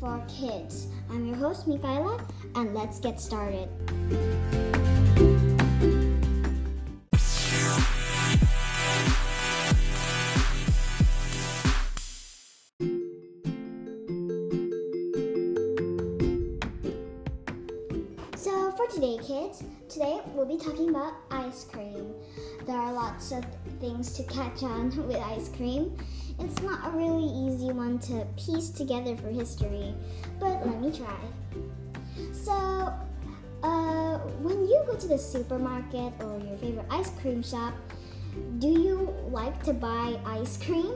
for kids. I'm your host, Mikaela, and let's get started. Things to catch on with ice cream. It's not a really easy one to piece together for history, but let me try. So, uh, when you go to the supermarket or your favorite ice cream shop, do you like to buy ice cream?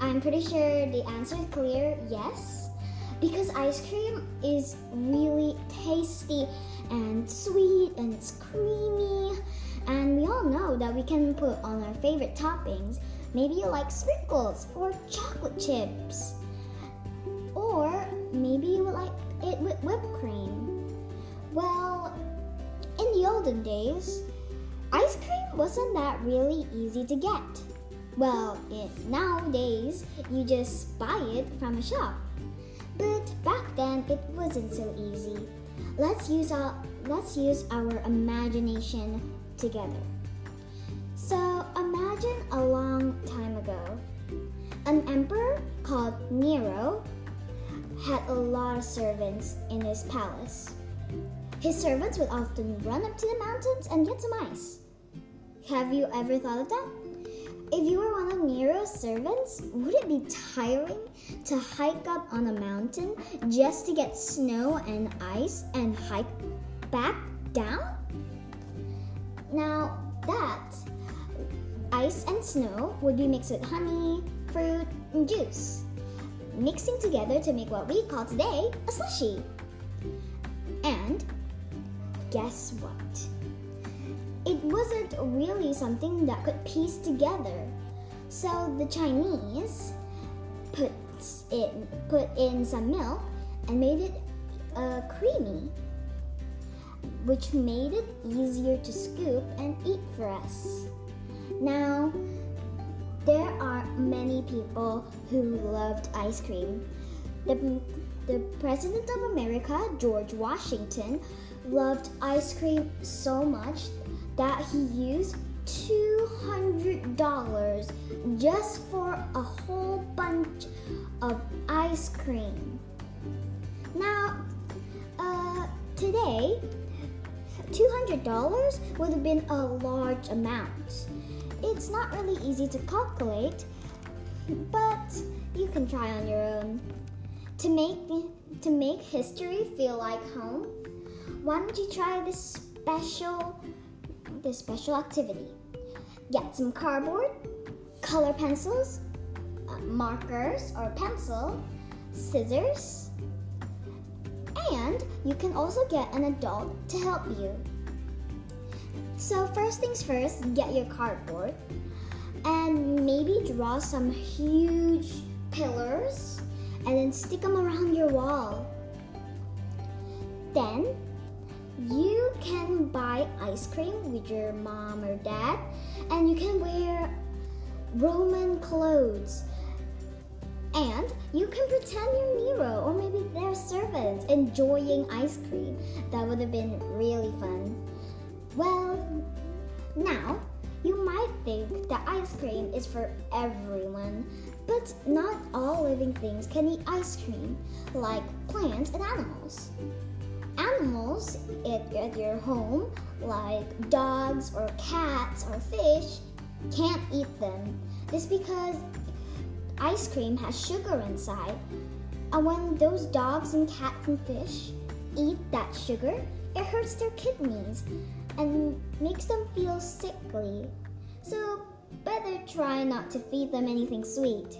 I'm pretty sure the answer is clear yes because ice cream is really tasty and sweet and it's creamy. And we all know that we can put on our favorite toppings. Maybe you like sprinkles or chocolate chips. Or maybe you would like it with whipped cream. Well, in the olden days, ice cream wasn't that really easy to get. Well, it, nowadays, you just buy it from a shop. But back then it wasn't so easy. Let's use our let's use our imagination together. So imagine a long time ago. An emperor called Nero had a lot of servants in his palace. His servants would often run up to the mountains and get some ice. Have you ever thought of that? If you were one of Nero's servants, would it be tiring to hike up on a mountain just to get snow and ice and hike back down? Now, that ice and snow would be mixed with honey, fruit, and juice, mixing together to make what we call today a slushy. And guess what? It wasn't really something that could piece together. So the Chinese put in put in some milk and made it uh, creamy, which made it easier to scoop and eat for us. Now, there are many people who loved ice cream. The, the President of America, George Washington, loved ice cream so much that he used $200 just for a whole bunch of ice cream. Now, uh, today, $200 would have been a large amount. It's not really easy to calculate, but you can try on your own. To make to make history feel like home, why don't you try this special this special activity. Get some cardboard, color pencils, uh, markers or pencil, scissors, and you can also get an adult to help you. So, first things first, get your cardboard and maybe draw some huge pillars and then stick them around your wall. Then you can buy ice cream with your mom or dad, and you can wear Roman clothes. And you can pretend you're Nero or maybe their servants enjoying ice cream. That would have been really fun. Well, now you might think that ice cream is for everyone, but not all living things can eat ice cream, like plants and animals animals at, your home, like dogs or cats or fish, can't eat them. This because ice cream has sugar inside. And when those dogs and cats and fish eat that sugar, it hurts their kidneys and makes them feel sickly. So, better try not to feed them anything sweet.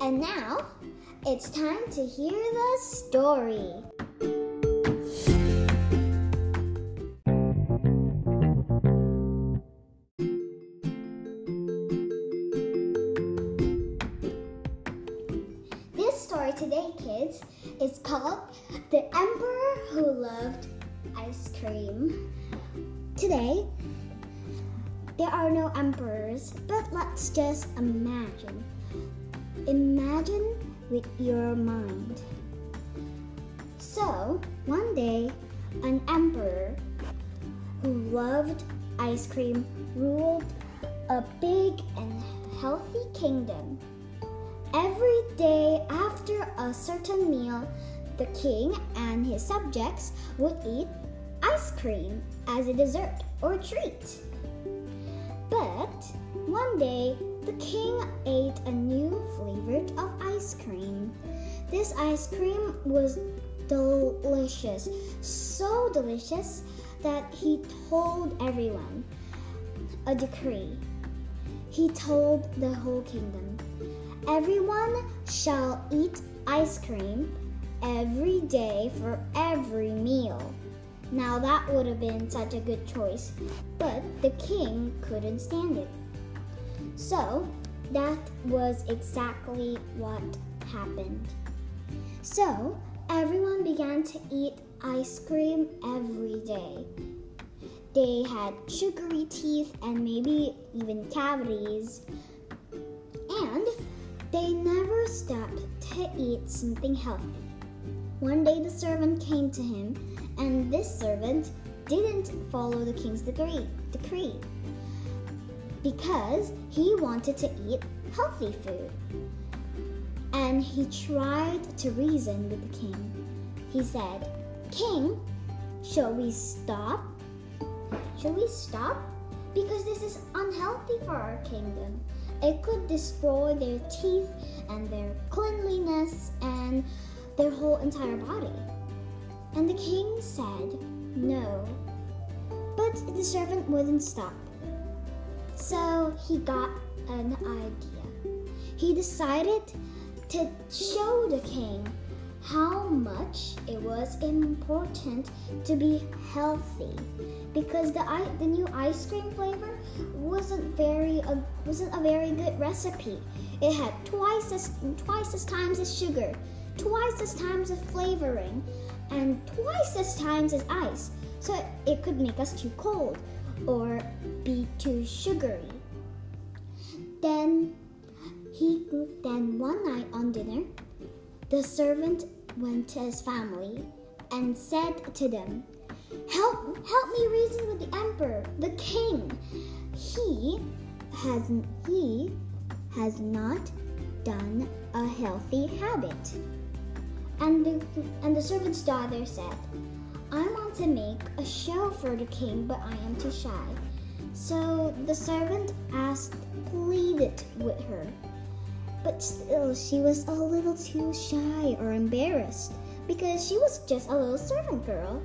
And now, it's time to hear the story. There are no emperors, but Let's just imagine. Imagine with your mind. So, one day, an emperor who loved ice cream ruled a big and healthy kingdom. Every day after a certain meal, the king and his subjects would eat ice cream as a dessert or treat. But one day, the king ate a new flavor of ice cream. This ice cream was delicious, so delicious that he told everyone a decree. He told the whole kingdom Everyone shall eat ice cream every day for every meal. Now that would have been such a good choice, but the king couldn't stand it. So that was exactly what happened. So everyone began to eat ice cream every day. They had sugary teeth and maybe even cavities. And they never stopped to eat something healthy. One day the servant came to him, and this servant didn't follow the king's decree, decree because he wanted to eat healthy food. And he tried to reason with the king. He said, King, shall we stop? Shall we stop? Because this is unhealthy for our kingdom. It could destroy their teeth and their cleanliness and their whole entire body. And the king said, No. But the servant wouldn't stop. So he got an idea. He decided to show the king how much it was important to be healthy because the the new ice cream flavor wasn't very uh, wasn't a very good recipe. It had twice as twice as times as sugar, twice as times as flavoring, and twice as times as ice. So it could make us too cold or be too sugary. Then he then one night on dinner, the servant went to his family and said to them, Help help me reason with the emperor, the king. He has he has not done a healthy habit. And the and the servant's daughter said, I want to make a show for the king, but I am too shy. So the servant asked, pleaded with her. But still, she was a little too shy or embarrassed because she was just a little servant girl.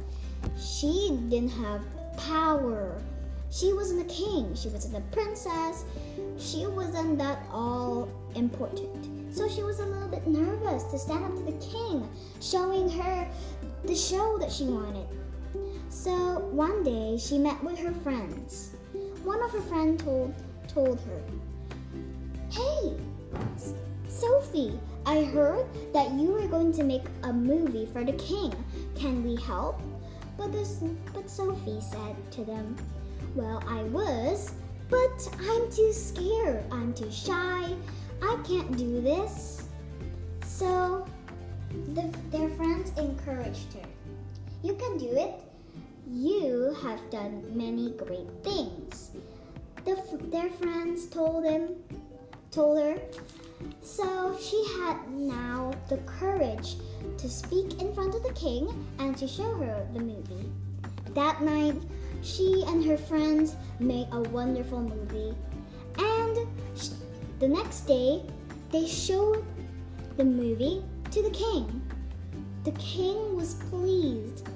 She didn't have power. She wasn't a king, she wasn't a princess. She wasn't that all important. So she was a little bit nervous to stand up to the king, showing her the show that she wanted. So one day she met with her friends. One of her friends told told her, "Hey, Sophie, I heard that you were going to make a movie for the king. Can we help?" But this, but Sophie said to them, "Well, I was, but I'm too scared. I'm too shy. I can't do this." So the, their friends encouraged her. You can do it. You have done many great things. The, their friends told him, told her. So she had now the courage to speak in front of the king and to show her the movie. That night, she and her friends made a wonderful movie. And the next day, they showed the movie to the king. The king was pleased.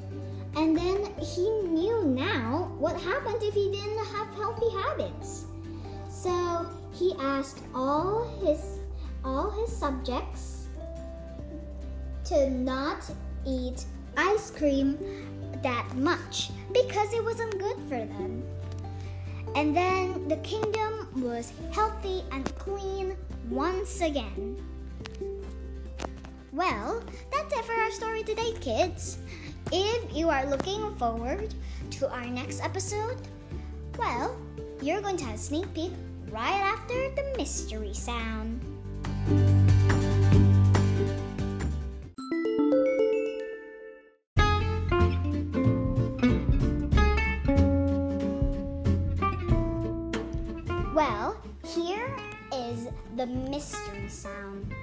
And then he knew now what happened if he didn't have healthy habits. So he asked all his all his subjects to not eat ice cream that much because it wasn't good for them. And then the kingdom was healthy and clean once again. Well, that's it for our story today, kids. If you are looking forward to our next episode, well, you're going to have a sneak peek right after the mystery sound. Well, here is the mystery sound.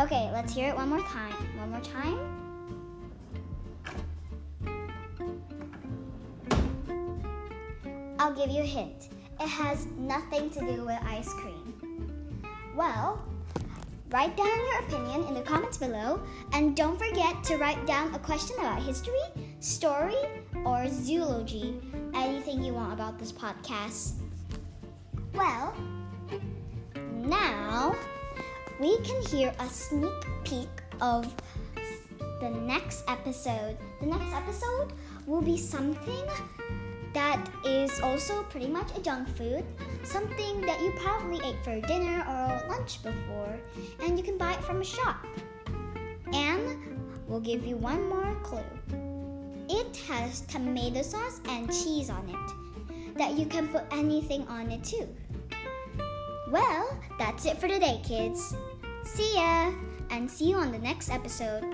Okay, let's hear it one more time. One more time. I'll give you a hint. It has nothing to do with ice cream. Well, write down your opinion in the comments below and don't forget to write down a question about history, story, or zoology. Anything you want about this podcast. Well, now we can hear a sneak peek of the next episode. The next episode will be something that is also pretty much a junk food, something that you probably ate for dinner or lunch before, and you can buy it from a shop. And we'll give you one more clue. It has tomato sauce and cheese on it, that you can put anything on it too. Well, that's it for today, kids. See ya, and see you on the next episode.